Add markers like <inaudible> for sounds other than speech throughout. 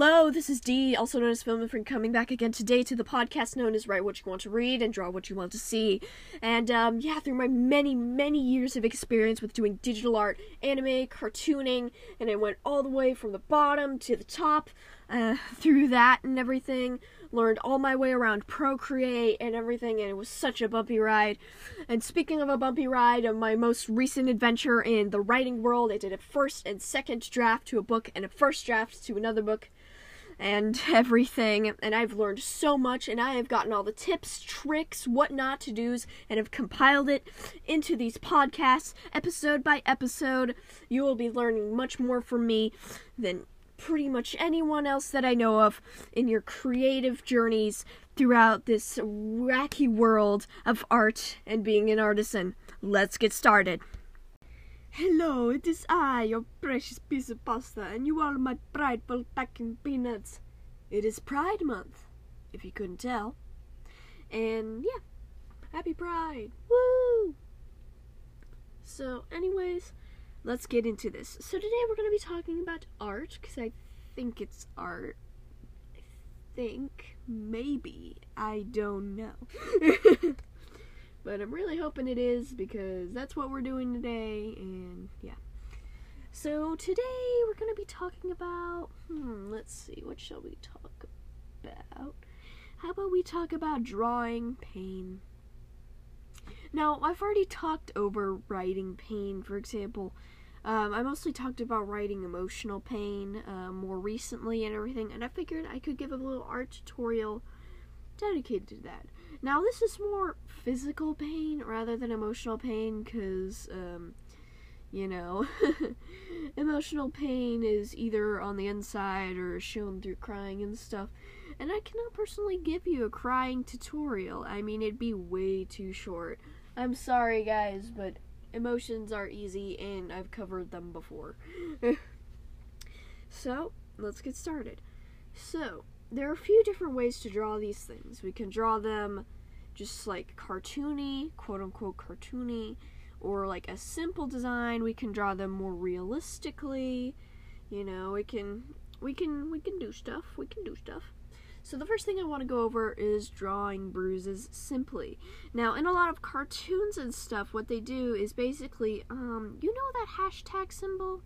Hello, this is Dee, also known as Film and Friend, coming back again today to the podcast known as Write What You Want to Read and Draw What You Want to See. And um, yeah, through my many, many years of experience with doing digital art, anime, cartooning, and I went all the way from the bottom to the top uh, through that and everything. Learned all my way around Procreate and everything, and it was such a bumpy ride. And speaking of a bumpy ride, of my most recent adventure in the writing world, I did a first and second draft to a book and a first draft to another book and <laughs> everything. And I've learned so much, and I have gotten all the tips, tricks, what not to do's, and have compiled it into these podcasts, episode by episode. You will be learning much more from me than pretty much anyone else that I know of in your creative journeys throughout this wacky world of art and being an artisan. Let's get started. Hello, it is I, your precious piece of pasta, and you are my prideful packing peanuts. It is Pride Month, if you couldn't tell. And yeah, happy Pride! Woo! So, anyways, let's get into this. So, today we're going to be talking about art, because I think it's art. I think. Maybe. I don't know. <laughs> but I'm really hoping it is because that's what we're doing today, and yeah. So today we're going to be talking about, hmm, let's see, what shall we talk about? How about we talk about drawing pain? Now, I've already talked over writing pain, for example. Um, I mostly talked about writing emotional pain uh, more recently and everything, and I figured I could give a little art tutorial dedicated to that. Now, this is more physical pain rather than emotional pain because, um, you know, <laughs> emotional pain is either on the inside or shown through crying and stuff. And I cannot personally give you a crying tutorial. I mean, it'd be way too short. I'm sorry, guys, but emotions are easy and I've covered them before. <laughs> so, let's get started. So, there are a few different ways to draw these things. We can draw them just like cartoony, quote unquote cartoony, or like a simple design. We can draw them more realistically. You know, we can we can we can do stuff. We can do stuff. So the first thing I want to go over is drawing bruises simply. Now, in a lot of cartoons and stuff, what they do is basically, um, you know that hashtag symbol?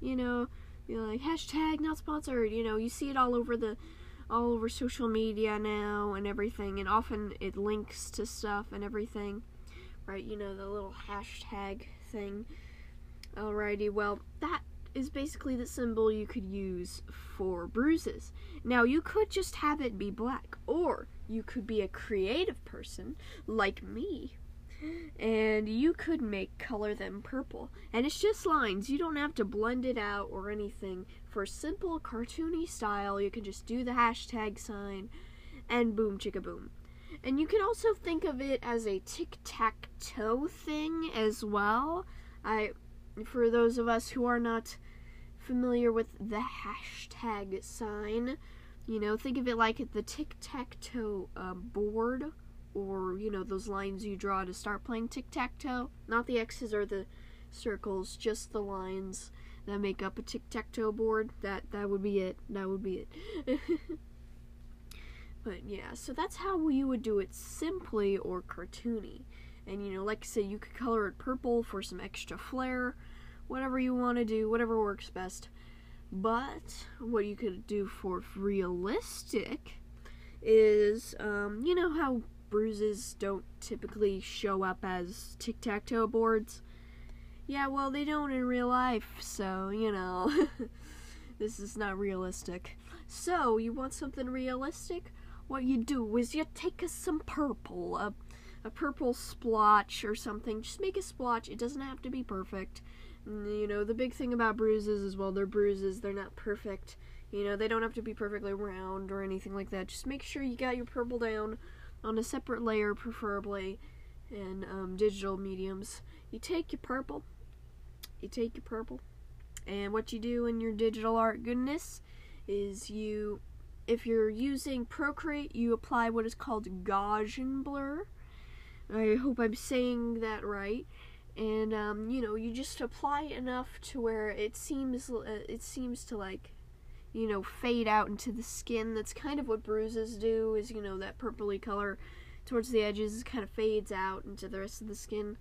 You know, you know, like hashtag not sponsored. You know, you see it all over the all over social media now and everything, and often it links to stuff and everything, right? You know, the little hashtag thing. Alrighty, well, that is basically the symbol you could use for bruises. Now, you could just have it be black, or you could be a creative person like me and you could make color them purple. And it's just lines. You don't have to blend it out or anything. For simple cartoony style, you can just do the hashtag sign and boom chicka boom. And you can also think of it as a tic-tac-toe thing as well. I for those of us who are not familiar with the hashtag sign, you know, think of it like the tic-tac-toe uh, board or you know those lines you draw to start playing tic-tac-toe. Not the x's or the circles just the lines that make up a tic-tac-toe board. That that would be it. That would be it. <laughs> But yeah so that's how you would do it simply or cartoony. And you know like i said you could color it purple for some extra flair. Whatever you want to do whatever works best. But what you could do for realistic is um, you know how bruises don't typically show up as tic tac toe boards. Yeah, well, they don't in real life, so, you know, <laughs> this is not realistic. So, you want something realistic? What you do is you take a, some purple, a, a purple splotch or something. Just make a splotch. It doesn't have to be perfect. Mm, you know, the big thing about bruises is, well, they're bruises, they're not perfect. You know, they don't have to be perfectly round or anything like that. Just make sure you got your purple down on a separate layer, preferably in um, digital mediums. You take your purple, you take your purple, and what you do in your digital art goodness is you, if you're using Procreate, you apply what is called Gaussian blur. I hope I'm saying that right. And um, you know, you just apply enough to where it seems uh, it seems to like you know, fade out into the skin. That's kind of what bruises do, is, you know, that purpley color towards the edges kind of fades out into the rest of the skin.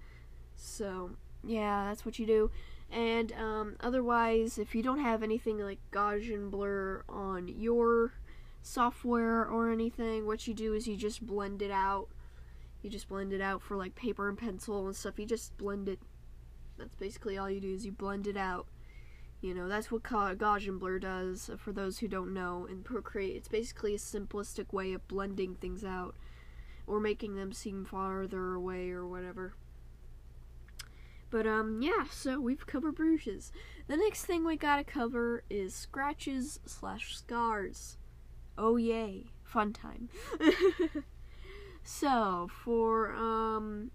So, yeah, that's what you do. And um, otherwise, if you don't have anything like Gaussian blur on your software or anything, what you do is you just blend it out. You just blend it out for like paper and pencil and stuff. You just blend it. That's basically all you do is you blend it out. You know, that's what Gaussian blur does, for those who don't know. In Procreate, it's basically a simplistic way of blending things out or making them seem farther away or whatever. But um yeah, so we've covered bruises. The next thing we gotta cover is scratches slash scars. Oh yay, fun time. <laughs> so for um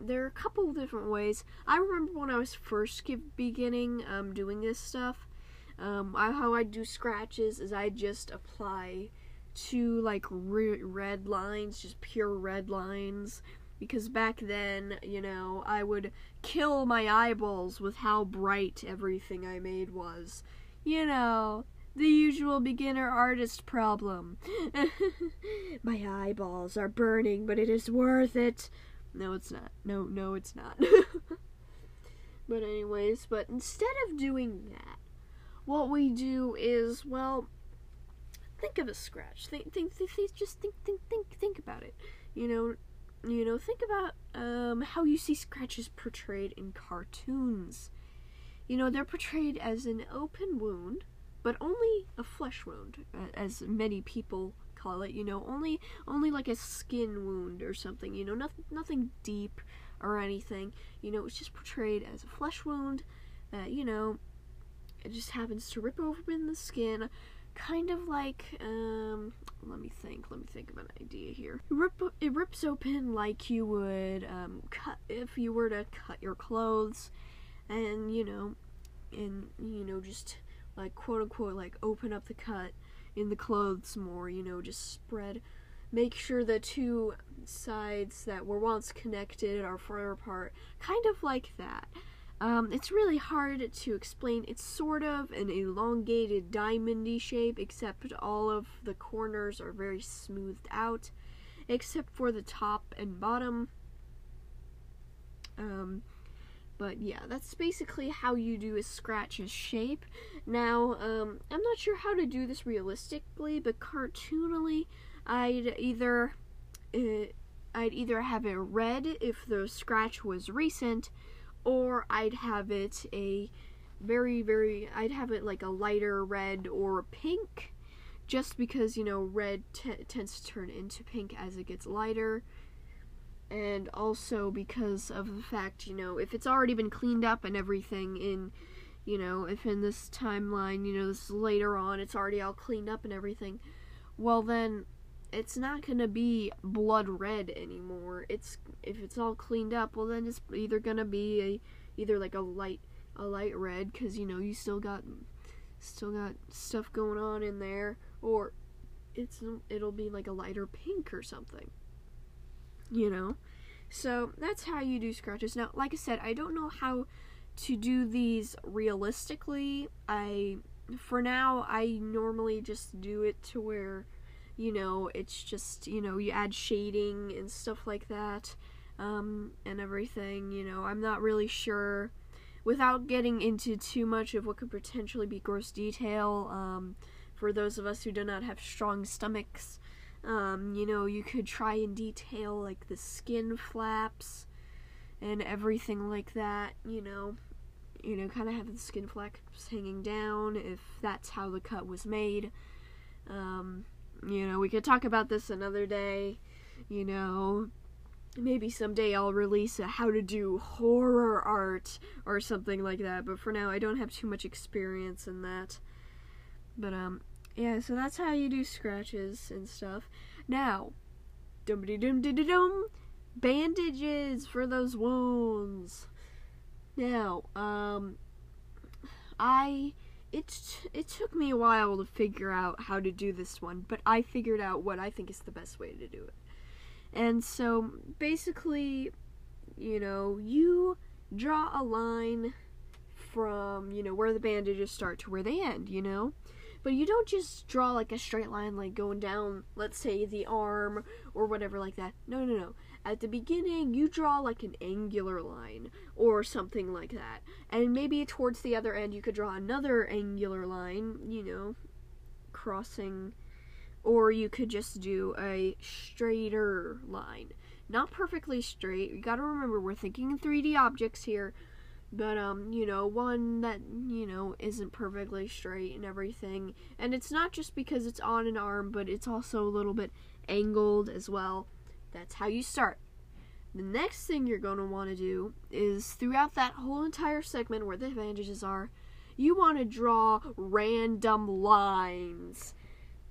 there are a couple different ways. I remember when I was first beginning um, doing this stuff. Um, I, how I do scratches is I just apply two like re- red lines, just pure red lines. Because back then, you know, I would kill my eyeballs with how bright everything I made was. You know, the usual beginner artist problem. <laughs> my eyeballs are burning, but it is worth it. No, it's not. No, no, it's not. <laughs> but anyways, but instead of doing that, what we do is, well, think of a scratch. Think, think, think, think just think, think, think, think about it. You know, you know, think about um, how you see scratches portrayed in cartoons. You know, they're portrayed as an open wound, but only a flesh wound, as many people call it. You know, only only like a skin wound or something. You know, nothing nothing deep or anything. You know, it's just portrayed as a flesh wound that you know it just happens to rip open the skin. Kind of like, um, let me think. Let me think of an idea here. It, rip, it rips open like you would um, cut if you were to cut your clothes, and you know, and you know, just like quote unquote, like open up the cut in the clothes more, you know, just spread. Make sure the two sides that were once connected are further apart. Kind of like that. Um, it's really hard to explain. It's sort of an elongated diamondy shape, except all of the corners are very smoothed out, except for the top and bottom. Um, but yeah, that's basically how you do a scratch's shape. Now, um, I'm not sure how to do this realistically, but cartoonily, I'd either uh, I'd either have it red if the scratch was recent, or I'd have it a very very I'd have it like a lighter red or pink, just because you know red t- tends to turn into pink as it gets lighter and also because of the fact, you know, if it's already been cleaned up and everything in, you know, if in this timeline, you know, this is later on, it's already all cleaned up and everything, well then it's not going to be blood red anymore. It's if it's all cleaned up, well then it's either going to be a either like a light a light red cuz you know, you still got still got stuff going on in there or it's it'll be like a lighter pink or something you know. So that's how you do scratches. Now, like I said, I don't know how to do these realistically. I for now I normally just do it to where you know, it's just, you know, you add shading and stuff like that. Um, and everything, you know, I'm not really sure without getting into too much of what could potentially be gross detail um, for those of us who do not have strong stomachs um, you know, you could try and detail like the skin flaps and everything like that, you know. You know, kind of have the skin flaps hanging down if that's how the cut was made. Um, you know, we could talk about this another day. You know, maybe someday I'll release a how to do horror art or something like that, but for now I don't have too much experience in that. But um yeah, so that's how you do scratches and stuff. Now, dum dum dum dum bandages for those wounds. Now, um, I it it took me a while to figure out how to do this one, but I figured out what I think is the best way to do it. And so basically, you know, you draw a line from, you know, where the bandages start to where they end, you know? But you don't just draw like a straight line, like going down, let's say, the arm or whatever like that. No, no, no. At the beginning, you draw like an angular line or something like that. And maybe towards the other end, you could draw another angular line, you know, crossing. Or you could just do a straighter line. Not perfectly straight. You gotta remember, we're thinking in 3D objects here but um you know one that you know isn't perfectly straight and everything. And it's not just because it's on an arm but it's also a little bit angled as well. That's how you start. The next thing you're going to want to do is throughout that whole entire segment where the bandages are you want to draw random lines.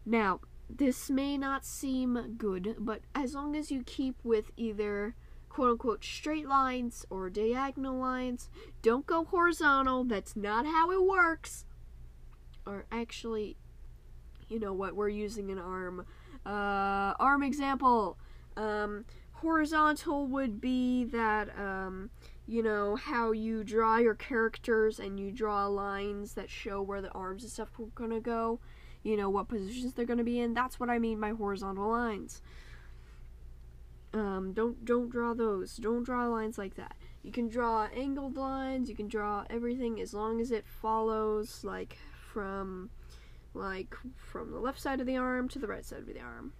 Now this may not seem good but as long as you keep with either quote unquote straight lines or diagonal lines. Don't go horizontal, that's not how it works. Or actually, you know what, we're using an arm. Uh, arm example. Um, horizontal would be that, um, you know, how you draw your characters and you draw lines that show where the arms and stuff are gonna go. You know, what positions they're gonna be in. That's what I mean by horizontal lines. Um, don't don't draw those. Don't draw lines like that. You can draw angled lines. You can draw everything as long as it follows like from like from the left side of the arm to the right side of the arm.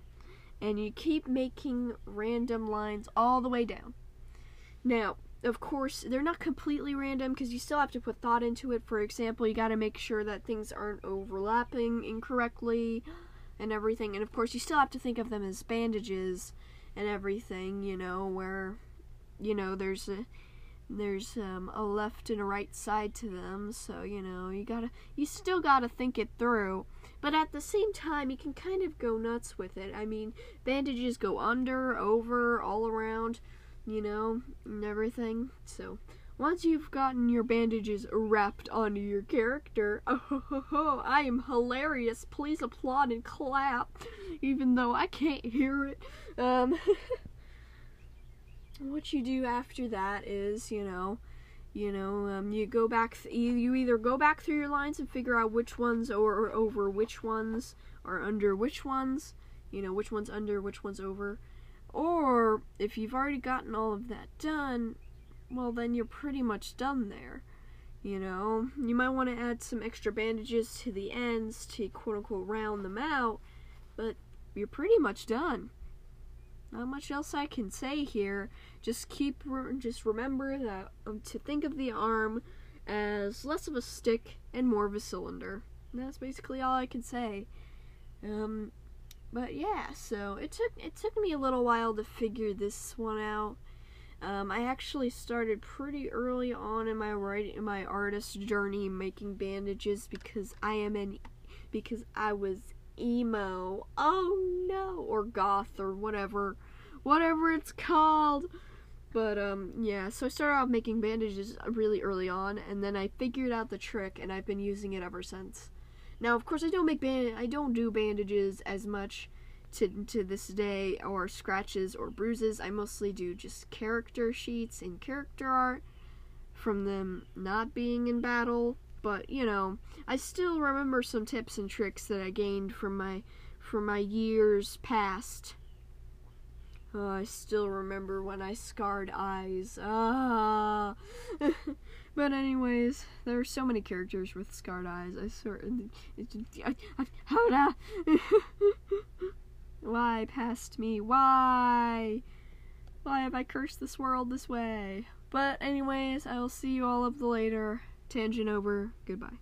And you keep making random lines all the way down. Now, of course, they're not completely random because you still have to put thought into it. For example, you got to make sure that things aren't overlapping incorrectly and everything. And of course, you still have to think of them as bandages and everything, you know, where you know there's a there's um, a left and a right side to them, so you know you gotta you still gotta think it through. But at the same time, you can kind of go nuts with it. I mean, bandages go under, over, all around, you know, and everything. So once you've gotten your bandages wrapped onto your character, <laughs> oh, ho, ho, ho, I am hilarious. Please applaud and clap, even though I can't hear it. Um, <laughs> what you do after that is, you know, you know, um, you go back. Th- you either go back through your lines and figure out which ones are over which ones are under which ones. You know, which one's under, which one's over. Or if you've already gotten all of that done, well, then you're pretty much done there. You know, you might want to add some extra bandages to the ends to quote unquote round them out, but you're pretty much done. Not much else I can say here. Just keep, just remember that um, to think of the arm as less of a stick and more of a cylinder. And that's basically all I can say. Um, but yeah, so it took it took me a little while to figure this one out. Um, I actually started pretty early on in my writing, my artist journey, making bandages because I am an, because I was emo. Oh no, or goth or whatever, whatever it's called. But um, yeah. So I started off making bandages really early on, and then I figured out the trick, and I've been using it ever since. Now, of course, I don't make band, I don't do bandages as much to, to this day or scratches or bruises. I mostly do just character sheets and character art from them not being in battle. But you know, I still remember some tips and tricks that I gained from my from my years past. Uh, I still remember when I scarred eyes. Ah. <laughs> but anyways, there are so many characters with scarred eyes. I. <laughs> How da? <laughs> Why past me? Why? Why have I cursed this world this way? But anyways, I will see you all of the later. Tangent over. Goodbye.